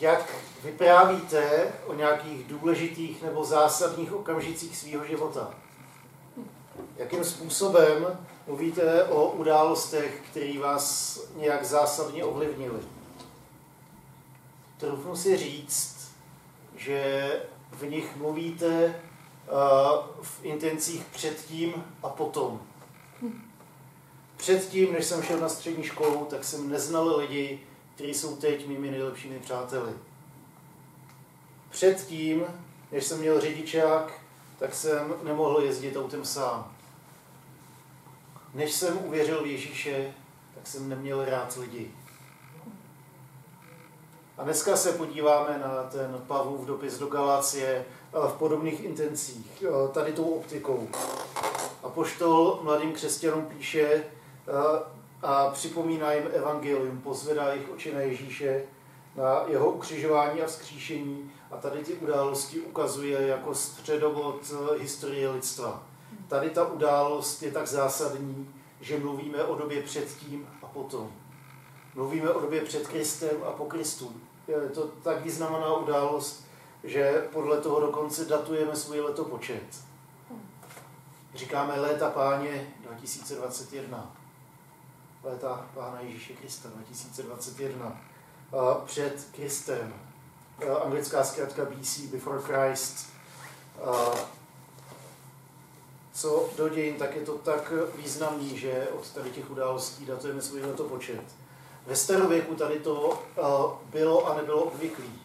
jak vyprávíte o nějakých důležitých nebo zásadních okamžicích svého života. Jakým způsobem mluvíte o událostech, které vás nějak zásadně ovlivnily. Troufnu si říct, že v nich mluvíte v intencích předtím a potom. Předtím, než jsem šel na střední školu, tak jsem neznal lidi, kteří jsou teď mými nejlepšími přáteli. Předtím, než jsem měl řidičák, tak jsem nemohl jezdit autem sám. Než jsem uvěřil v Ježíše, tak jsem neměl rád lidi. A dneska se podíváme na ten Pavlův dopis do Galácie v podobných intencích, tady tou optikou. A poštol mladým křesťanům píše a připomíná jim evangelium, pozvedá jich oči na Ježíše, na jeho ukřižování a vzkříšení a tady ty události ukazuje jako středobod historie lidstva. Tady ta událost je tak zásadní, že mluvíme o době předtím a potom. Mluvíme o době před Kristem a po Kristu. Je to tak významná událost, že podle toho dokonce datujeme svůj letopočet. Říkáme léta páně 2021. Léta Pána Ježíše Krista 2021. Před Kristem. Anglická zkrátka BC, Before Christ. Co do dějin, tak je to tak významný, že od tady těch událostí datujeme svůj letopočet. Ve starověku tady to bylo a nebylo obvyklý.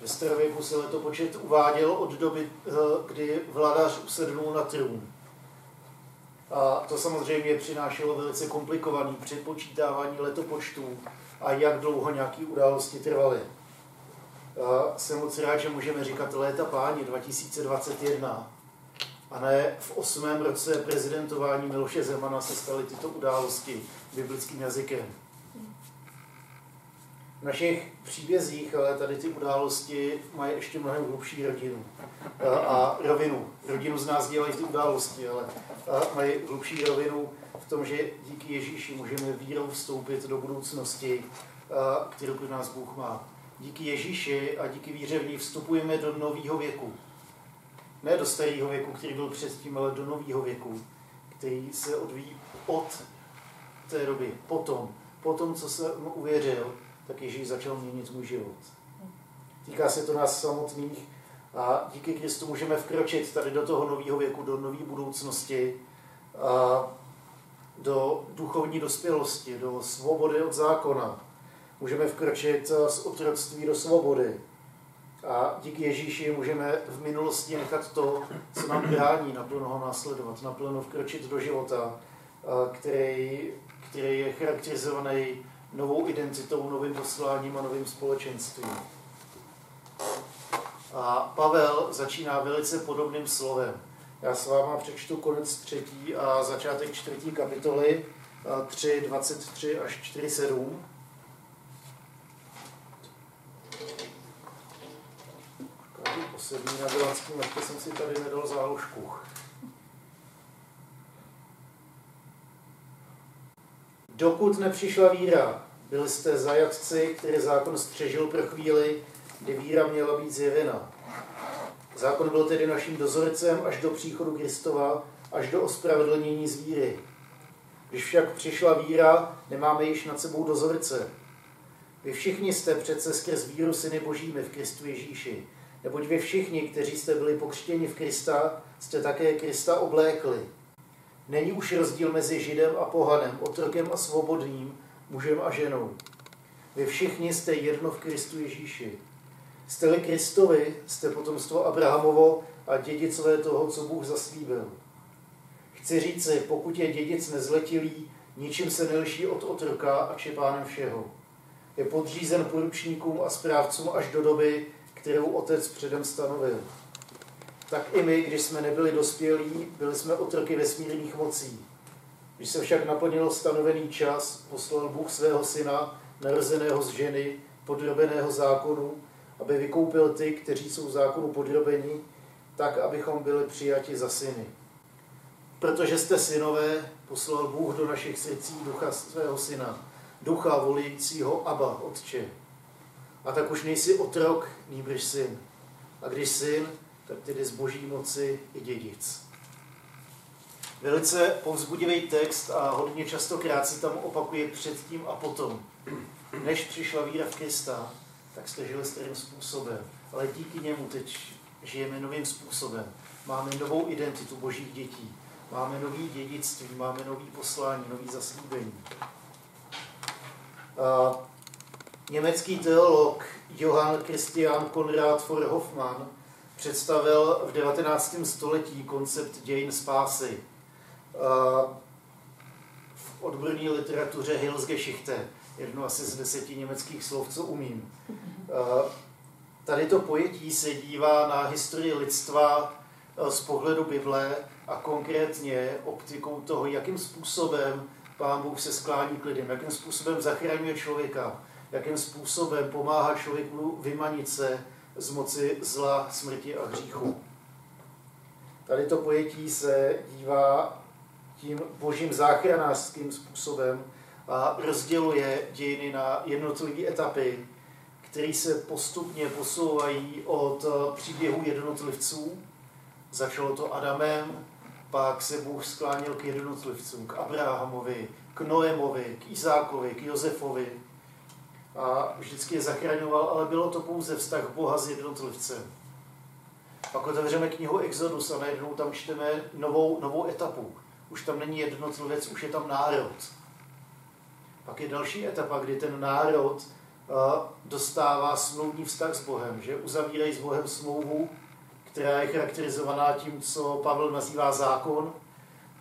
Ve starověku se letopočet uváděl od doby, kdy vladař usednul na trůn. A to samozřejmě přinášelo velice komplikovaný přepočítávání letopočtů a jak dlouho nějaké události trvaly. A jsem moc rád, že můžeme říkat léta páni 2021 a ne v osmém roce prezidentování Miloše Zemana se staly tyto události biblickým jazykem. V našich příbězích ale tady ty události mají ještě mnohem hlubší rodinu a rovinu. Rodinu z nás dělají ty události, ale mají hlubší rovinu v tom, že díky Ježíši můžeme vírou vstoupit do budoucnosti, kterou pro nás Bůh má. Díky Ježíši a díky víře v ní vstupujeme do nového věku. Ne do starého věku, který byl předtím, ale do nového věku, který se odvíjí od té doby, potom, potom, co jsem uvěřil, tak Ježíš začal měnit můj život. Týká se to nás samotných a díky Kristu můžeme vkročit tady do toho nového věku, do nové budoucnosti, do duchovní dospělosti, do svobody od zákona. Můžeme vkročit z otroctví do svobody. A díky Ježíši můžeme v minulosti nechat to, co nám brání naplno ho následovat, naplno vkročit do života, který, který je charakterizovaný novou identitou, novým posláním a novým společenstvím. A Pavel začíná velice podobným slovem. Já s váma přečtu konec třetí a začátek čtvrtí kapitoly 3, 23 až 4, 7. Poslední na Bilanském jsem si tady nedal záložku. Dokud nepřišla víra, byli jste zajatci, který zákon střežil pro chvíli, kdy víra měla být zjevena. Zákon byl tedy naším dozorcem až do příchodu Kristova, až do ospravedlnění z víry. Když však přišla víra, nemáme již nad sebou dozorce. Vy všichni jste přece skrz víru syny božími v Kristu Ježíši. Neboť vy všichni, kteří jste byli pokřtěni v Krista, jste také Krista oblékli. Není už rozdíl mezi Židem a pohanem, otrokem a svobodným, mužem a ženou. Vy všichni jste jedno v Kristu Ježíši. Jste-li Kristovi, jste potomstvo Abrahamovo a dědicové toho, co Bůh zaslíbil. Chci říci, pokud je dědic nezletilý, ničím se nelší od otroka a čepánem všeho. Je podřízen poručníkům a správcům až do doby, kterou otec předem stanovil. Tak i my, když jsme nebyli dospělí, byli jsme otroky vesmírných mocí. Když se však naplnil stanovený čas, poslal Bůh svého syna, narozeného z ženy, podrobeného zákonu, aby vykoupil ty, kteří jsou zákonu podrobeni, tak, abychom byli přijati za syny. Protože jste synové, poslal Bůh do našich srdcí ducha svého syna, ducha volícího Abba, Otče. A tak už nejsi otrok, nýbrž syn. A když syn, tak tedy z boží moci i dědic. Velice povzbudivý text a hodně častokrát se tam opakuje předtím a potom. Než přišla víra v Krista, tak jste žili starým způsobem. Ale díky němu teď žijeme novým způsobem. Máme novou identitu božích dětí. Máme nový dědictví, máme nový poslání, nový zaslíbení. A německý teolog Johann Christian Konrad von Hoffmann představil v 19. století koncept dějin spásy. V odborné literatuře Hilsgeschichte, jedno asi z deseti německých slov, co umím. Tady to pojetí se dívá na historii lidstva z pohledu Bible a konkrétně optikou toho, jakým způsobem Pán Bůh se sklání k lidem, jakým způsobem zachraňuje člověka, jakým způsobem pomáhá člověku vymanit se z moci zla, smrti a hříchu. Tady to pojetí se dívá tím božím záchranářským způsobem a rozděluje dějiny na jednotlivé etapy, které se postupně posouvají od příběhu jednotlivců. Začalo to Adamem, pak se Bůh skláněl k jednotlivcům, k Abrahamovi, k Noémovi, k Izákovi, k Josefovi. A vždycky je zachraňoval, ale bylo to pouze vztah Boha s jednotlivcem. Pak otevřeme knihu Exodus a najednou tam čteme novou, novou etapu. Už tam není jednotlivec, už je tam národ. Pak je další etapa, kdy ten národ dostává smlouvní vztah s Bohem, že uzavírají s Bohem smlouvu, která je charakterizovaná tím, co Pavel nazývá zákon.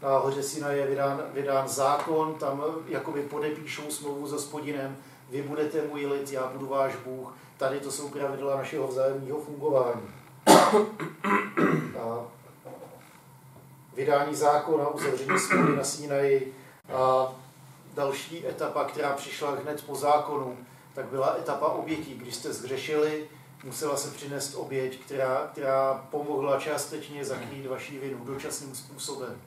Na hoře Sina je vydán, vydán zákon, tam jakoby podepíšou smlouvu s hospodinem, vy budete můj lid, já budu váš Bůh. Tady to jsou pravidla našeho vzájemného fungování. A vydání zákona, uzavření smlouvy na Sinaji a další etapa, která přišla hned po zákonu, tak byla etapa obětí. Když jste zřešili, musela se přinést oběť, která, která pomohla částečně zakrýt vaší vinu dočasným způsobem.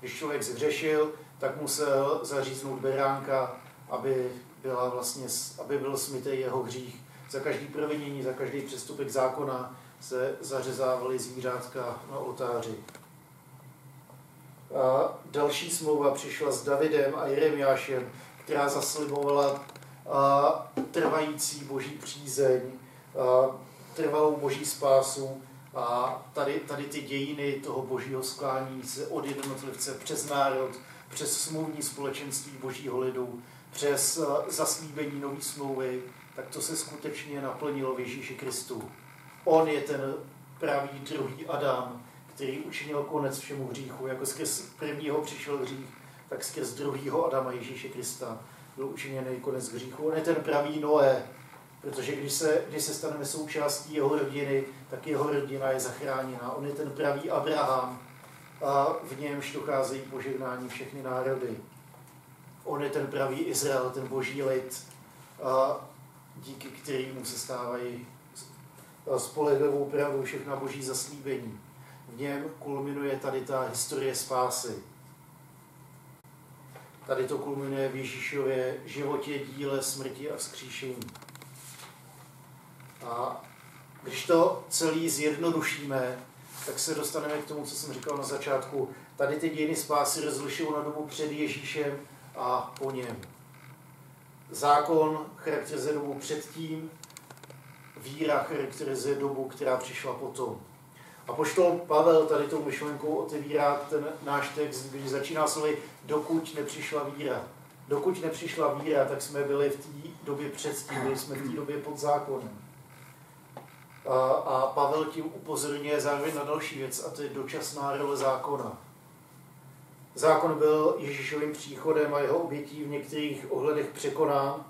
Když člověk zřešil, tak musel zaříznout beránka, aby, byla vlastně, aby byl smitý jeho hřích. Za každý provinění, za každý přestupek zákona se zařezávaly zvířátka na oltáři. A další smlouva přišla s Davidem a Jeremiášem, která zaslibovala a trvající boží přízeň, a trvalou boží spásu a tady, tady ty dějiny toho božího sklání se od jednotlivce přes národ, přes smluvní společenství božího lidu, přes zaslíbení nové smlouvy, tak to se skutečně naplnilo v Ježíši Kristu. On je ten pravý druhý Adam, který učinil konec všemu hříchu. Jako skrz prvního přišel hřích, tak skrz druhého Adama Ježíše Krista byl učiněný konec hříchu. On je ten pravý Noé, protože když se, když se staneme součástí jeho rodiny, tak jeho rodina je zachráněna. On je ten pravý Abraham a v němž docházejí požehnání všechny národy. On je ten pravý Izrael, ten boží lid, a díky kterému se stávají spolehlivou pravou všechna boží zaslíbení. V něm kulminuje tady ta historie spásy. Tady to kulminuje v Ježíšově životě, díle, smrti a vzkříšení. A když to celý zjednodušíme, tak se dostaneme k tomu, co jsem říkal na začátku. Tady ty dějiny spásy rozlišují na dobu před Ježíšem a po něm. Zákon charakterizuje dobu předtím, víra charakterizuje dobu, která přišla potom. A poštol Pavel tady tou myšlenkou otevírá ten náš text, když začíná slovy, dokud nepřišla víra. Dokud nepřišla víra, tak jsme byli v té době předtím, byli jsme v té době pod zákonem. A, a Pavel tím upozorňuje zároveň na další věc, a to je dočasná role zákona. Zákon byl Ježíšovým příchodem a jeho obětí v některých ohledech překonán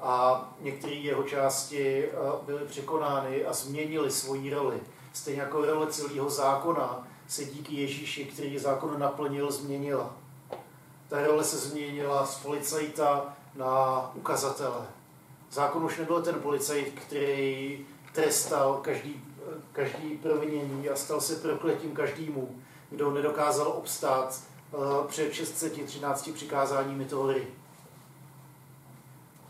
a některé jeho části byly překonány a změnily svoji roli. Stejně jako role celého zákona se díky Ježíši, který zákon naplnil, změnila. Ta role se změnila z policajta na ukazatele. Zákon už nebyl ten policajt, který trestal každý, každý provinění a stal se prokletím každému, kdo nedokázal obstát uh, před 613 přikázáními Tóry.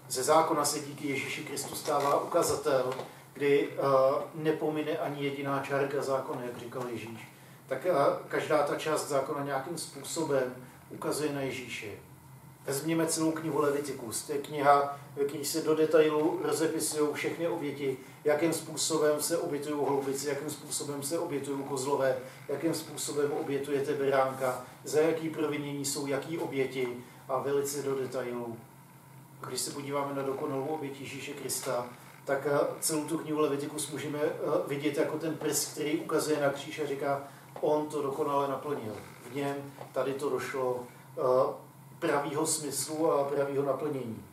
Ze zákona se díky Ježíši Kristu stává ukazatel, kdy uh, nepomine ani jediná čárka zákona, jak říkal Ježíš. Tak uh, každá ta část zákona nějakým způsobem ukazuje na Ježíše. Vezměme celou knihu Levitikus. To je kniha, ve které se do detailu rozepisují všechny oběti, jakým způsobem se obětují hloubici, jakým způsobem se obětují kozlové, jakým způsobem obětujete beránka, za jaký provinění jsou jaký oběti a velice do detailů. Když se podíváme na dokonalou oběť Ježíše Krista, tak eh, celou tu knihu Levitikus můžeme eh, vidět jako ten prst, který ukazuje na kříž a říká, on to dokonale naplnil. V něm tady to došlo eh, pravýho smyslu a pravýho naplnění.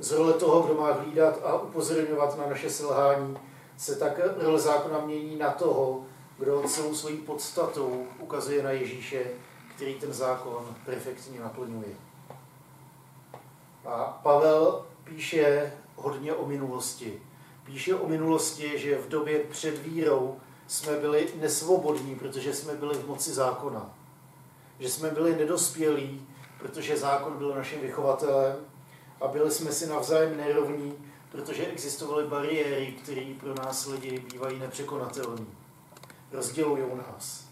Z role toho, kdo má hlídat a upozorňovat na naše selhání, se tak role zákona mění na toho, kdo celou svojí podstatou ukazuje na Ježíše, který ten zákon perfektně naplňuje. A Pavel píše hodně o minulosti. Píše o minulosti, že v době před vírou jsme byli nesvobodní, protože jsme byli v moci zákona že jsme byli nedospělí, protože zákon byl naším vychovatelem a byli jsme si navzájem nerovní, protože existovaly bariéry, které pro nás lidi bývají nepřekonatelné. Rozdělují nás.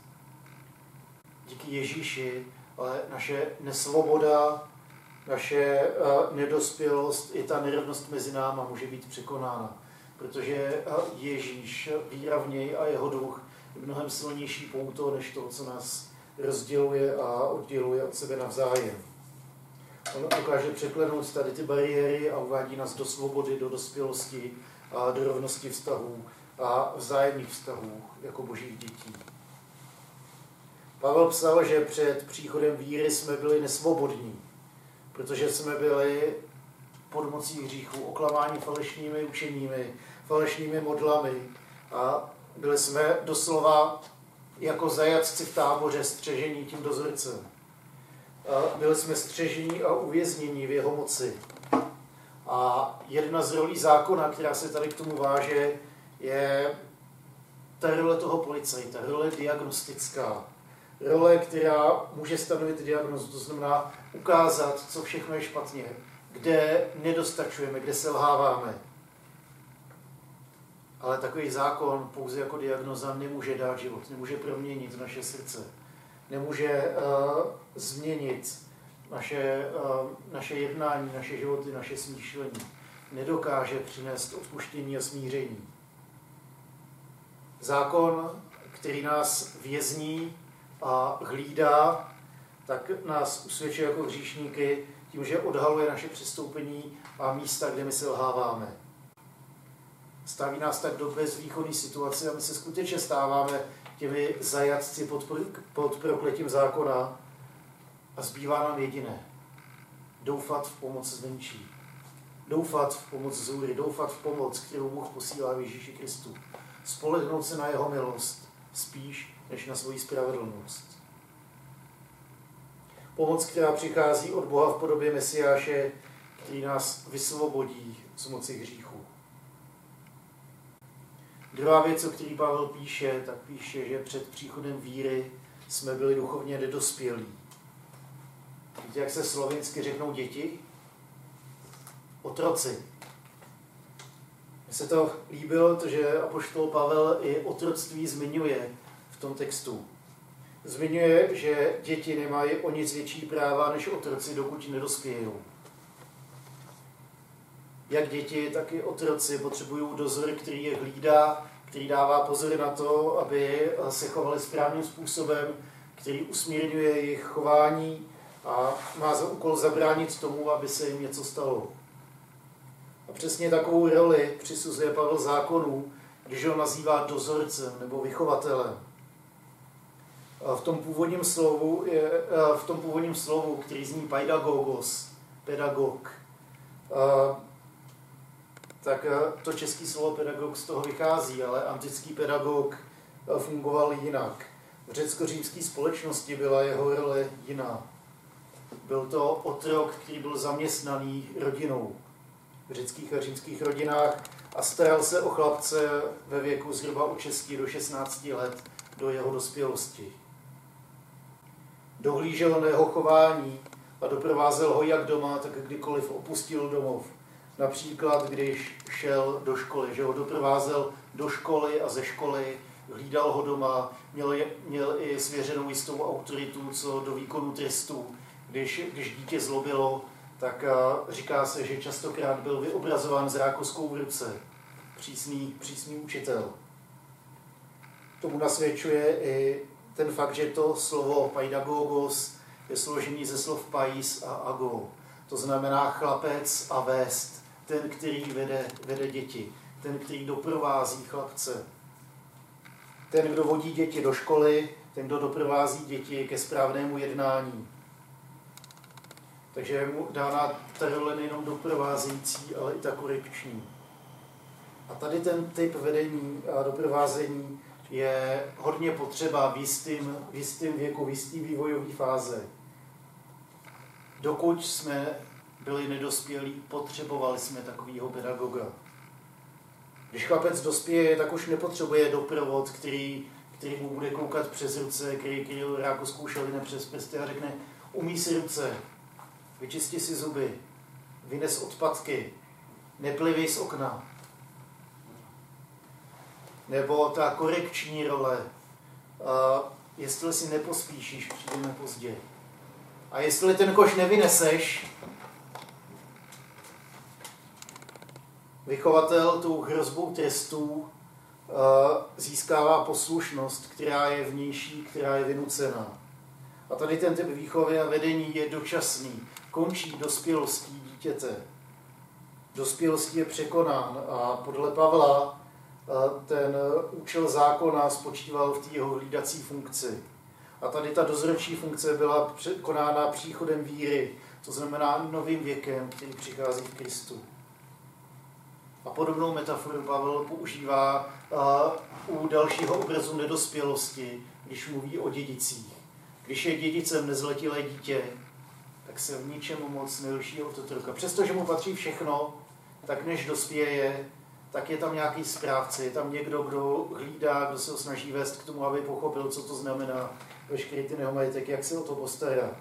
Díky Ježíši, ale naše nesvoboda, naše uh, nedospělost i ta nerovnost mezi náma může být překonána. Protože uh, Ježíš, víra v něj a jeho duch je mnohem silnější pouto, než to, co nás rozděluje a odděluje od sebe navzájem. On dokáže překlenout tady ty bariéry a uvádí nás do svobody, do dospělosti a do rovnosti vztahů a vzájemných vztahů jako božích dětí. Pavel psal, že před příchodem víry jsme byli nesvobodní, protože jsme byli pod mocí hříchu, oklamáni falešnými učeními, falešnými modlami a byli jsme doslova jako zajatci v táboře střežení tím dozorcem. A byli jsme střežení a uvěznění v jeho moci. A jedna z rolí zákona, která se tady k tomu váže, je ta role toho policajta, role diagnostická. Role, která může stanovit diagnozu, to znamená ukázat, co všechno je špatně, kde nedostačujeme, kde selháváme. Ale takový zákon pouze jako diagnoza nemůže dát život, nemůže proměnit naše srdce, nemůže uh, změnit naše, uh, naše jednání, naše životy, naše smýšlení. Nedokáže přinést odpuštění a smíření. Zákon, který nás vězní a hlídá, tak nás usvědčuje jako hříšníky tím, že odhaluje naše přistoupení a místa, kde my se lháváme staví nás tak do bezvýchodné situace a my se skutečně stáváme těmi zajatci pod, pod prokletím zákona a zbývá nám jediné. Doufat v pomoc zvenčí. Doufat v pomoc zůry, doufat v pomoc, kterou Bůh posílá v Ježíši Kristu. Spolehnout se na jeho milost spíš než na svoji spravedlnost. Pomoc, která přichází od Boha v podobě Mesiáše, který nás vysvobodí z moci hříchu. Druhá věc, o který Pavel píše, tak píše, že před příchodem víry jsme byli duchovně nedospělí. Víte, jak se slovinsky řeknou děti? Otroci. Mně se to líbilo, to, že apoštol Pavel i otroctví zmiňuje v tom textu. Zmiňuje, že děti nemají o nic větší práva než otroci, dokud nedospějí jak děti, tak i otroci potřebují dozor, který je hlídá, který dává pozor na to, aby se chovali správným způsobem, který usmírňuje jejich chování a má za úkol zabránit tomu, aby se jim něco stalo. Přesně takovou roli přisuzuje Pavel zákonů, když ho nazývá dozorcem nebo vychovatelem. V tom původním slovu, je, v tom původním slovu, který zní pedagogos, pedagog, tak to český slovo pedagog z toho vychází, ale antický pedagog fungoval jinak. V řecko-římské společnosti byla jeho role jiná. Byl to otrok, který byl zaměstnaný rodinou v řeckých a římských rodinách a staral se o chlapce ve věku zhruba od 6 do 16 let do jeho dospělosti. Dohlížel na jeho chování a doprovázel ho jak doma, tak kdykoliv opustil domov. Například, když šel do školy, že ho doprovázel do školy a ze školy, hlídal ho doma, měl, měl i svěřenou jistou autoritu co do výkonu trestu. Když, když dítě zlobilo, tak říká se, že častokrát byl vyobrazován s rákoskou v ruce. Přísný, přísný učitel. Tomu nasvědčuje i ten fakt, že to slovo paidagogos je složený ze slov pais a ago. To znamená chlapec a vést, ten, který vede, vede děti, ten, který doprovází chlapce. Ten, kdo vodí děti do školy, ten, kdo doprovází děti ke správnému jednání. Takže je mu dána ta role nejenom doprovázející, ale i ta korekční. A tady ten typ vedení a doprovázení je hodně potřeba v jistým, v jistým věku, v jistý vývojový fáze. Dokud jsme byli nedospělí, potřebovali jsme takového pedagoga. Když chlapec dospěje, tak už nepotřebuje doprovod, který, který mu bude koukat přes ruce, který, který rákoskou šelina přes prsty a řekne, umí si ruce, vyčisti si zuby, vynes odpadky, neplivej z okna. Nebo ta korekční role, uh, jestli si nepospíšíš, přijdeme pozdě. A jestli ten koš nevyneseš, vychovatel tou hrozbou trestů získává poslušnost, která je vnější, která je vynucená. A tady ten typ výchovy a vedení je dočasný. Končí dospělostí dítěte. Dospělostí je překonán a podle Pavla ten účel zákona spočíval v té jeho hlídací funkci. A tady ta dozročí funkce byla překonána příchodem víry, to znamená novým věkem, který přichází v Kristu. A podobnou metaforu Pavel používá u dalšího obrazu nedospělosti, když mluví o dědicích. Když je dědicem nezletilé dítě, tak se v ničem moc neliší od otroka. Přestože mu patří všechno, tak než dospěje, tak je tam nějaký správce, je tam někdo, kdo hlídá, kdo se ho snaží vést k tomu, aby pochopil, co to znamená veškerý ten jeho majetek, jak se o to postarat.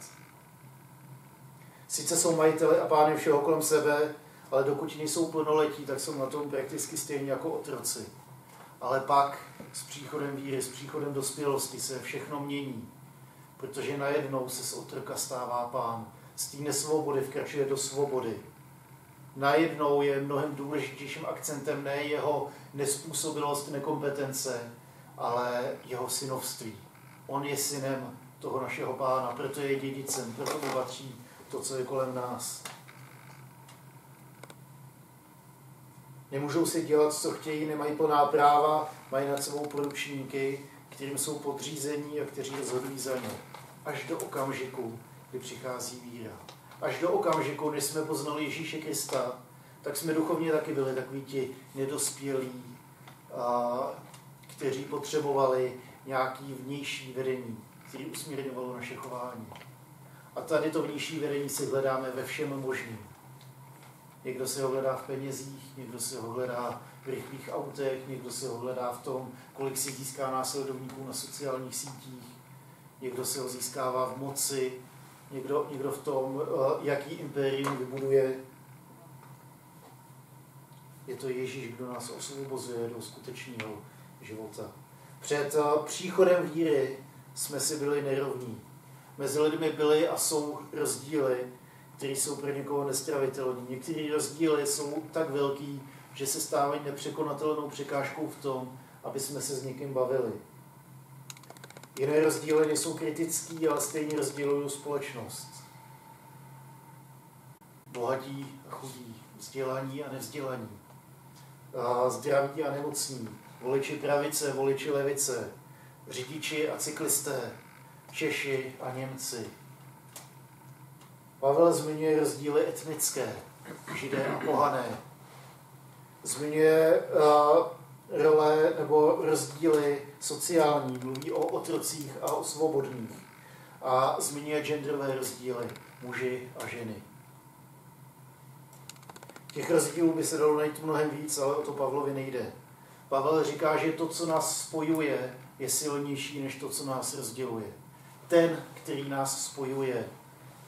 Sice jsou majiteli a pány všeho kolem sebe, ale dokud nejsou plnoletí, tak jsou na tom prakticky stejně jako otroci. Ale pak s příchodem víry, s příchodem dospělosti se všechno mění, protože najednou se z otroka stává pán. Z té nesvobody vkračuje do svobody. Najednou je mnohem důležitějším akcentem ne jeho nespůsobilost, nekompetence, ale jeho synovství. On je synem toho našeho pána, proto je dědicem, proto mu patří to, co je kolem nás. Nemůžou si dělat, co chtějí, nemají plná práva, mají nad sebou poručníky, kterým jsou podřízení a kteří rozhodují za ně. Až do okamžiku, kdy přichází víra. Až do okamžiku, kdy jsme poznali Ježíše Krista, tak jsme duchovně taky byli takoví ti nedospělí, kteří potřebovali nějaký vnější vedení, který usměrňovalo naše chování. A tady to vnější vedení si hledáme ve všem možným. Někdo se ho hledá v penězích, někdo se ho hledá v rychlých autech, někdo se ho hledá v tom, kolik si získá následovníků na sociálních sítích, někdo se ho získává v moci, někdo, někdo v tom, eh, jaký impérium vybuduje. Je to Ježíš, kdo nás osvobozuje do skutečného života. Před eh, příchodem víry jsme si byli nerovní. Mezi lidmi byly a jsou rozdíly, které jsou pro někoho nestravitelné. Některé rozdíly jsou tak velký, že se stávají nepřekonatelnou překážkou v tom, aby jsme se s někým bavili. Jiné rozdíly nejsou kritický, ale stejně rozdělují společnost. Bohatí a chudí, vzdělaní a nevzdělaní, a zdraví a nemocní, voliči pravice, voliči levice, řidiči a cyklisté, Češi a Němci. Pavel zmiňuje rozdíly etnické, židé a pohané. Zmiňuje uh, role nebo rozdíly sociální, mluví o otrocích a o svobodných. A zmiňuje genderové rozdíly, muži a ženy. Těch rozdílů by se dalo najít mnohem víc, ale o to Pavlovi nejde. Pavel říká, že to, co nás spojuje, je silnější než to, co nás rozděluje. Ten, který nás spojuje,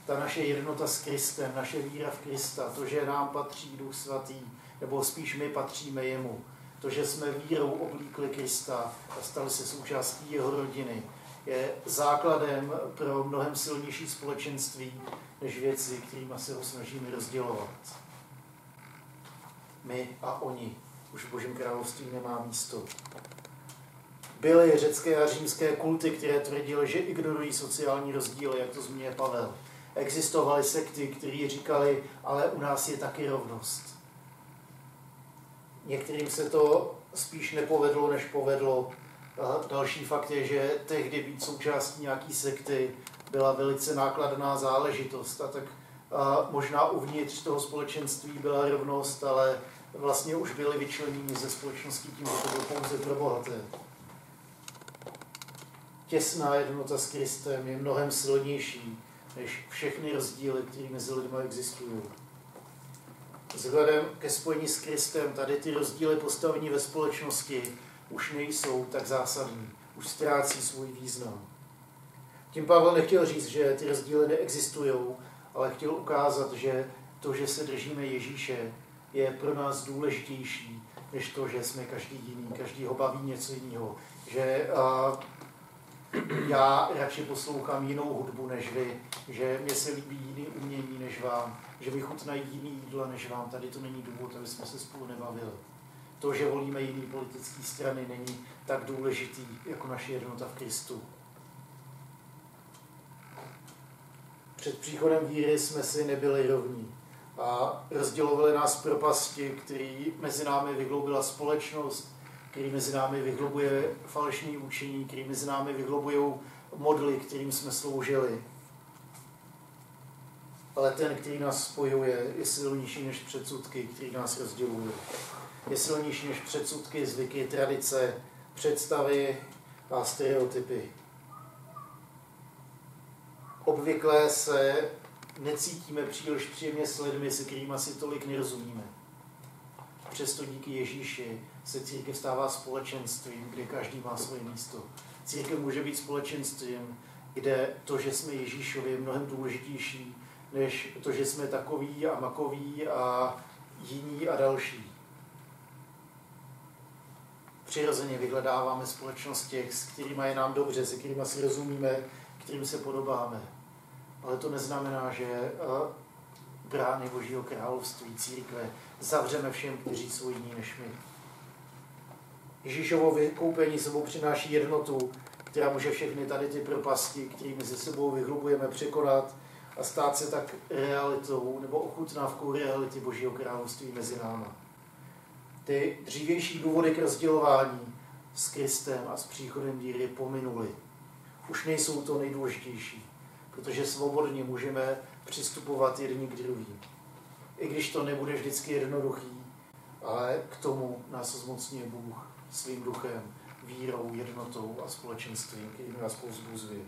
ta naše jednota s Kristem, naše víra v Krista, to, že nám patří Duch Svatý, nebo spíš my patříme jemu, to, že jsme vírou oblíkli Krista a stali se součástí jeho rodiny, je základem pro mnohem silnější společenství než věci, kterými se ho snažíme rozdělovat. My a oni už v Božím království nemá místo. Byly řecké a římské kulty, které tvrdily, že ignorují sociální rozdíly, jak to zmíně Pavel. Existovaly sekty, které říkali, ale u nás je taky rovnost. Některým se to spíš nepovedlo, než povedlo. A další fakt je, že tehdy být součástí nějaký sekty byla velice nákladná záležitost. A tak a možná uvnitř toho společenství byla rovnost, ale vlastně už byli vyčleněni ze společnosti tím, že to bylo pouze pro bohaté. Těsná jednota s Kristem je mnohem silnější než všechny rozdíly, které mezi lidmi existují. Vzhledem ke spojení s Kristem tady ty rozdíly postavení ve společnosti už nejsou tak zásadní, už ztrácí svůj význam. Tím Pavel nechtěl říct, že ty rozdíly neexistují, ale chtěl ukázat, že to, že se držíme Ježíše, je pro nás důležitější, než to, že jsme každý jiný, každý ho baví něco jiného. Že uh, já radši poslouchám jinou hudbu než vy, že mě se líbí jiný umění než vám, že vychutnají jiný jídla než vám. Tady to není důvod, aby jsme se spolu nebavili. To, že volíme jiný politické strany, není tak důležitý jako naše jednota v Kristu. Před příchodem víry jsme si nebyli rovní a rozdělovali nás propasti, který mezi námi vygloubila společnost, který mezi námi vyhlubuje falešní učení, který mezi námi vyhlubují modly, kterým jsme sloužili. Ale ten, který nás spojuje, je silnější než předsudky, který nás rozdělují. Je silnější než předsudky, zvyky, tradice, představy a stereotypy. Obvykle se necítíme příliš příjemně s lidmi, se kterými si tolik nerozumíme. Přesto díky Ježíši se církev stává společenstvím, kde každý má svoje místo. Církev může být společenstvím, kde to, že jsme Ježíšovi, je mnohem důležitější, než to, že jsme takový a makový a jiní a další. Přirozeně vyhledáváme společnost těch, s kterými je nám dobře, se kterými si rozumíme, kterým se podobáme. Ale to neznamená, že brány Božího království, církve, zavřeme všem, kteří jsou jiní než my. Ježíšovo vykoupení sebou přináší jednotu, která může všechny tady ty propasti, kterými se sebou vyhlubujeme, překonat a stát se tak realitou nebo ochutnávkou reality Božího království mezi náma. Ty dřívější důvody k rozdělování s Kristem a s příchodem díry pominuly. Už nejsou to nejdůležitější, protože svobodně můžeme přistupovat jedni k druhým. I když to nebude vždycky jednoduchý, ale k tomu nás zmocňuje Bůh svým duchem, vírou, jednotou a společenstvím, který nás povzbuzuje.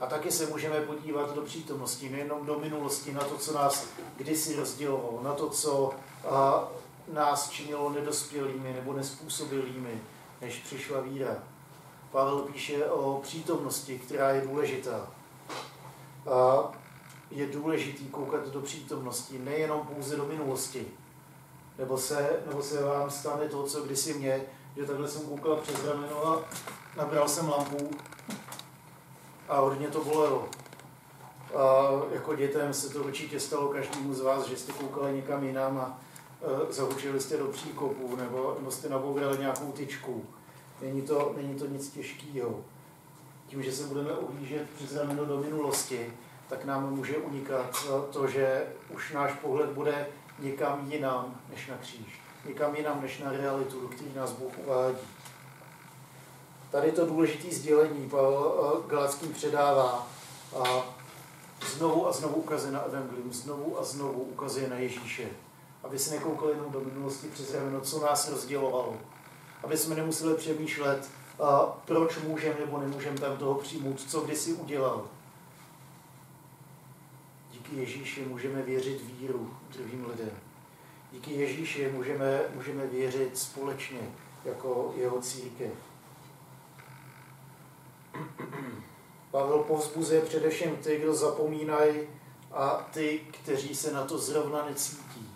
A taky se můžeme podívat do přítomnosti, nejenom do minulosti, na to, co nás kdysi rozdělovalo, na to, co a, nás činilo nedospělými nebo nespůsobilými, než přišla víra. Pavel píše o přítomnosti, která je důležitá. A je důležitý koukat do přítomnosti, nejenom pouze do minulosti, nebo se, nebo se vám stane to, co kdysi mě, že takhle jsem koukal přes rameno a nabral jsem lampu a hodně to bolelo. A jako dětem se to určitě stalo každému z vás, že jste koukali někam jinam a uh, zahučili jste do příkopu nebo, nebo jste nabourali nějakou tyčku. Není to, není to nic těžkého. Tím, že se budeme ohlížet přes rameno do minulosti, tak nám může unikat to, že už náš pohled bude někam jinam než na kříž. Někam jinam než na realitu, do které nás Bůh uvádí. Tady to důležité sdělení Pavel eh, Galackým předává a znovu a znovu ukazuje na Evangelium, znovu a znovu ukazuje na Ježíše. Aby se nekoukali jenom do minulosti přes rameno, co nás rozdělovalo. Aby jsme nemuseli přemýšlet, a proč můžeme nebo nemůžeme tam toho přijmout, co kdysi udělal. Díky Ježíši můžeme věřit víru druhým lidem. Díky Ježíši můžeme, můžeme věřit společně jako jeho církev. Pavel povzbuzuje především ty, kdo zapomínají a ty, kteří se na to zrovna necítí.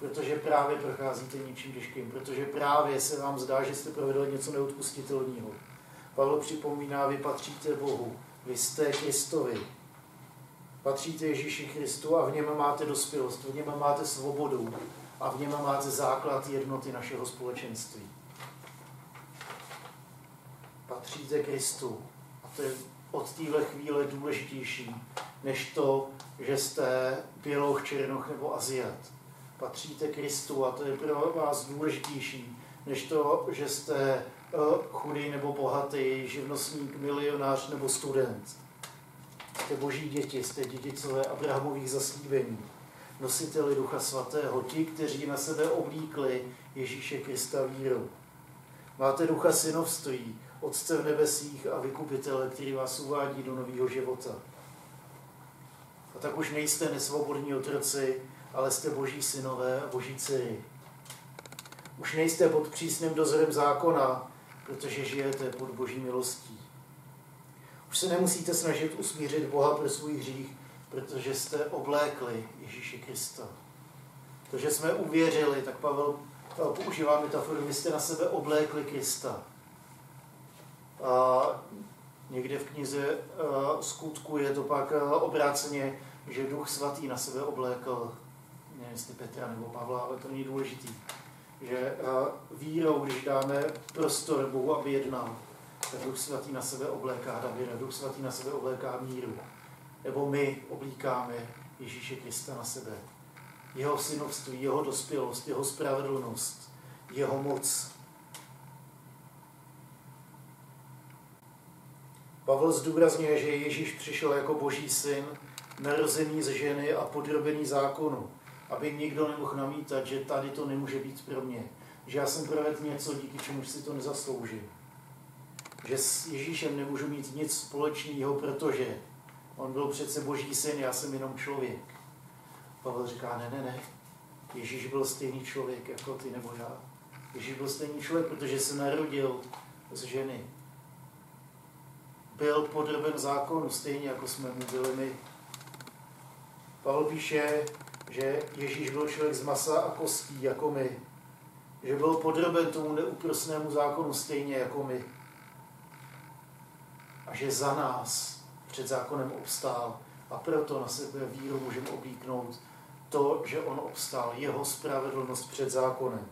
Protože právě procházíte něčím těžkým, protože právě se vám zdá, že jste provedli něco neodpustitelného. Pavel připomíná, vy patříte Bohu, vy jste Kristovi, patříte Ježíši Kristu a v něm máte dospělost, v něm máte svobodu a v něm máte základ jednoty našeho společenství. Patříte Kristu a to je od téhle chvíle důležitější, než to, že jste Běloch, Černoch nebo Aziat. Patříte Kristu a to je pro vás důležitější, než to, že jste eh, chudý nebo bohatý, živnostník, milionář nebo student. Jste boží děti, jste dědicové Abrahamových zaslíbení. Nositeli Ducha Svatého, ti, kteří na sebe oblíkli Ježíše Krista víru. Máte ducha synovství, Otce v nebesích a vykupitele, který vás uvádí do nového života. A tak už nejste nesvobodní otroci, ale jste boží synové a boží dcery. Už nejste pod přísným dozorem zákona, protože žijete pod boží milostí. Už se nemusíte snažit usmířit Boha pro svůj hřích, protože jste oblékli Ježíše Krista. To, že jsme uvěřili, tak Pavel používá metaforu, vy jste na sebe oblékli Krista. A někde v knize skutku je to pak obráceně, že Duch Svatý na sebe oblékl, nevím, jestli Petra nebo Pavla, ale to není důležitý. Že vírou, když dáme prostor Bohu, aby jednal, tak Duch Svatý na sebe obléká Davida, Duch Svatý na sebe obléká míru. Nebo my oblíkáme Ježíše Krista na sebe. Jeho synovství, jeho dospělost, jeho spravedlnost, jeho moc, Pavel zdůrazňuje, že Ježíš přišel jako boží syn, narozený z ženy a podrobený zákonu, aby nikdo nemohl namítat, že tady to nemůže být pro mě. Že já jsem provedl něco, díky čemu si to nezasloužím. Že s Ježíšem nemůžu mít nic společného, protože on byl přece boží syn, já jsem jenom člověk. Pavel říká, ne, ne, ne. Ježíš byl stejný člověk jako ty nebo já. Ježíš byl stejný člověk, protože se narodil z ženy byl podroben zákonu, stejně jako jsme mu byli my. Pavel píše, že Ježíš byl člověk z masa a kostí, jako my. Že byl podroben tomu neúprosnému zákonu, stejně jako my. A že za nás před zákonem obstál. A proto na sebe víru můžeme oblíknout to, že on obstál, jeho spravedlnost před zákonem.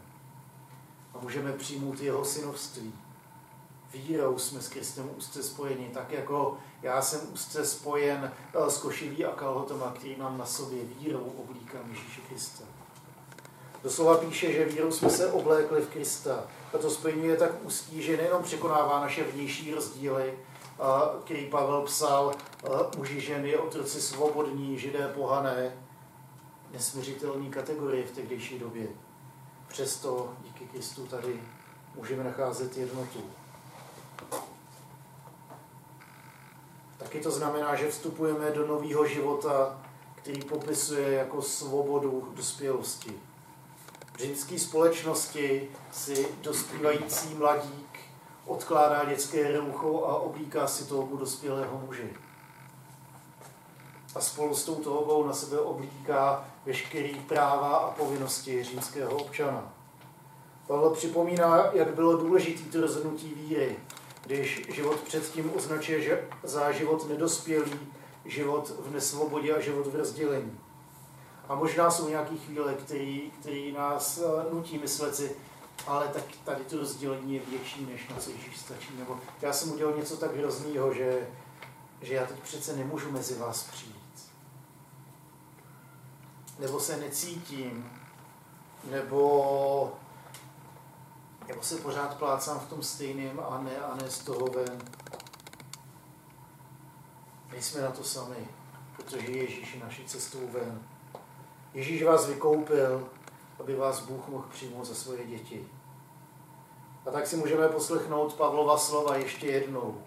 A můžeme přijmout jeho synovství vírou jsme s Kristem úzce spojeni, tak jako já jsem úzce spojen eh, s košilí a kalhotama, který mám na sobě vírou oblíkám Ježíše Krista. Doslova píše, že vírou jsme se oblékli v Krista. A to spojení je tak úzký, že nejenom překonává naše vnější rozdíly, eh, který Pavel psal, eh, muži, ženy, otroci svobodní, židé, pohané, nesměřitelné kategorie v tehdejší době. Přesto díky Kristu tady můžeme nacházet jednotu. Taky to znamená, že vstupujeme do nového života, který popisuje jako svobodu dospělosti. V římské společnosti si dospívající mladík odkládá dětské roucho a oblíká si toho dospělého muže. A spolu s touto obou na sebe oblíká veškerý práva a povinnosti římského občana. Pavel připomíná, jak bylo důležité to rozhodnutí víry, když život předtím označuje že za život nedospělý, život v nesvobodě a život v rozdělení. A možná jsou nějaké chvíle, který, který nás eh, nutí myslet si, ale tak tady to rozdělení je větší, než na co Ježíš stačí. Nebo já jsem udělal něco tak hroznýho, že, že já teď přece nemůžu mezi vás přijít. Nebo se necítím, nebo nebo se pořád plácám v tom stejném a ne, a ne z toho ven. Nejsme na to sami, protože Ježíš je naší cestou ven. Ježíš vás vykoupil, aby vás Bůh mohl přijmout za svoje děti. A tak si můžeme poslechnout Pavlova slova ještě jednou.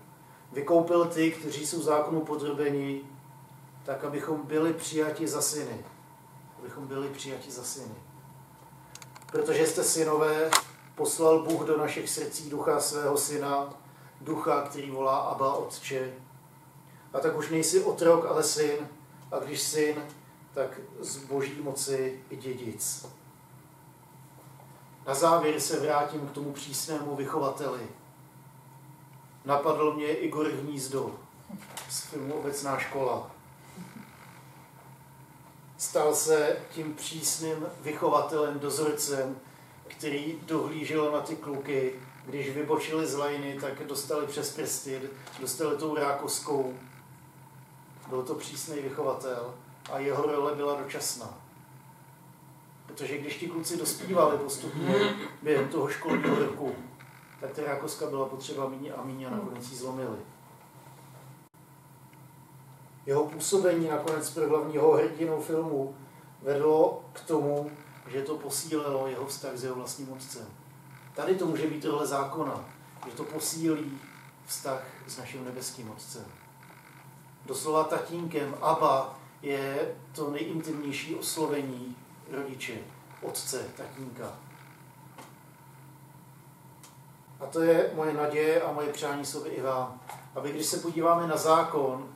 Vykoupil ty, kteří jsou zákonu podrobeni, tak abychom byli přijati za syny. Abychom byli přijati za syny. Protože jste synové, poslal Bůh do našich srdcí ducha svého syna, ducha, který volá Abba Otče. A tak už nejsi otrok, ale syn. A když syn, tak z boží moci i dědic. Na závěr se vrátím k tomu přísnému vychovateli. Napadl mě Igor Hnízdo z filmu Obecná škola. Stal se tím přísným vychovatelem, dozorcem, který dohlížel na ty kluky, když vybočili z lajny, tak dostali přes prsty, dostali tou rákoskou. Byl to přísný vychovatel a jeho role byla dočasná. Protože když ti kluci dospívali postupně během toho školního roku, tak ta rákoska byla potřeba míně a míně a nakonec ji zlomili. Jeho působení nakonec pro hlavního hrdinou filmu vedlo k tomu, že to posílilo jeho vztah s jeho vlastním otcem. Tady to může být role zákona, že to posílí vztah s naším nebeským otcem. Doslova tatínkem, Abba je to nejintimnější oslovení rodiče, otce, tatínka. A to je moje naděje a moje přání sobě i vám. Aby když se podíváme na zákon,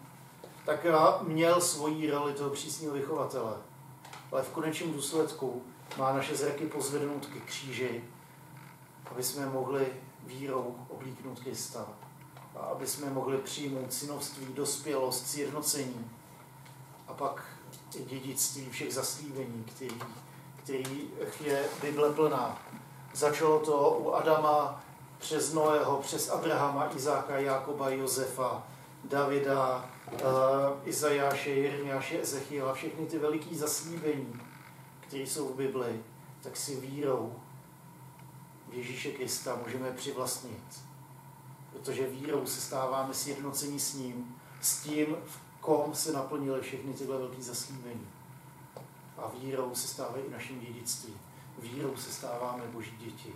tak měl svoji roli toho přísního vychovatele. Ale v konečném důsledku má naše zraky pozvednout ke kříži, aby jsme mohli vírou oblíknout Krista a aby jsme mohli přijmout synovství, dospělost, sjednocení a pak dědictví všech zaslíbení, který, který je Bible plná. Začalo to u Adama přes Noého, přes Abrahama, Izáka, Jakoba, Josefa, Davida, uh, Izajáše, Jeremiáše, Ezechiela, všechny ty veliké zaslíbení, které jsou v Bibli, tak si vírou v Ježíše Krista můžeme přivlastnit. Protože vírou se stáváme sjednocení s ním, s tím, v kom se naplnily všechny tyhle velké zaslíbení. A vírou se stávají i naším dědictví. Vírou se stáváme boží děti.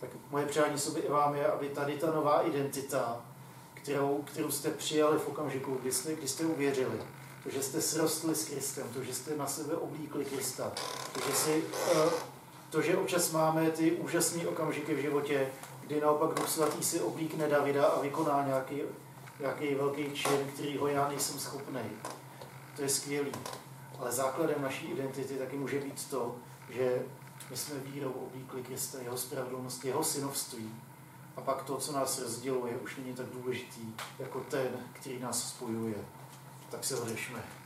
Tak moje přání sobě i vám je, aby tady ta nová identita, kterou, kterou jste přijali v okamžiku, kdy jste, kdy jste uvěřili, to, že jste srostli s Kristem, to, že jste na sebe oblíkli Krista, to, že, si, eh, to, že občas máme ty úžasné okamžiky v životě, kdy naopak Duch Svatý si oblíkne Davida a vykoná nějaký, nějaký velký čin, kterýho já nejsem schopný. To je skvělý. Ale základem naší identity taky může být to, že my jsme vírou oblíkli Krista, jeho spravedlnost, jeho synovství. A pak to, co nás rozděluje, už není tak důležitý jako ten, který nás spojuje. Tak se odešme.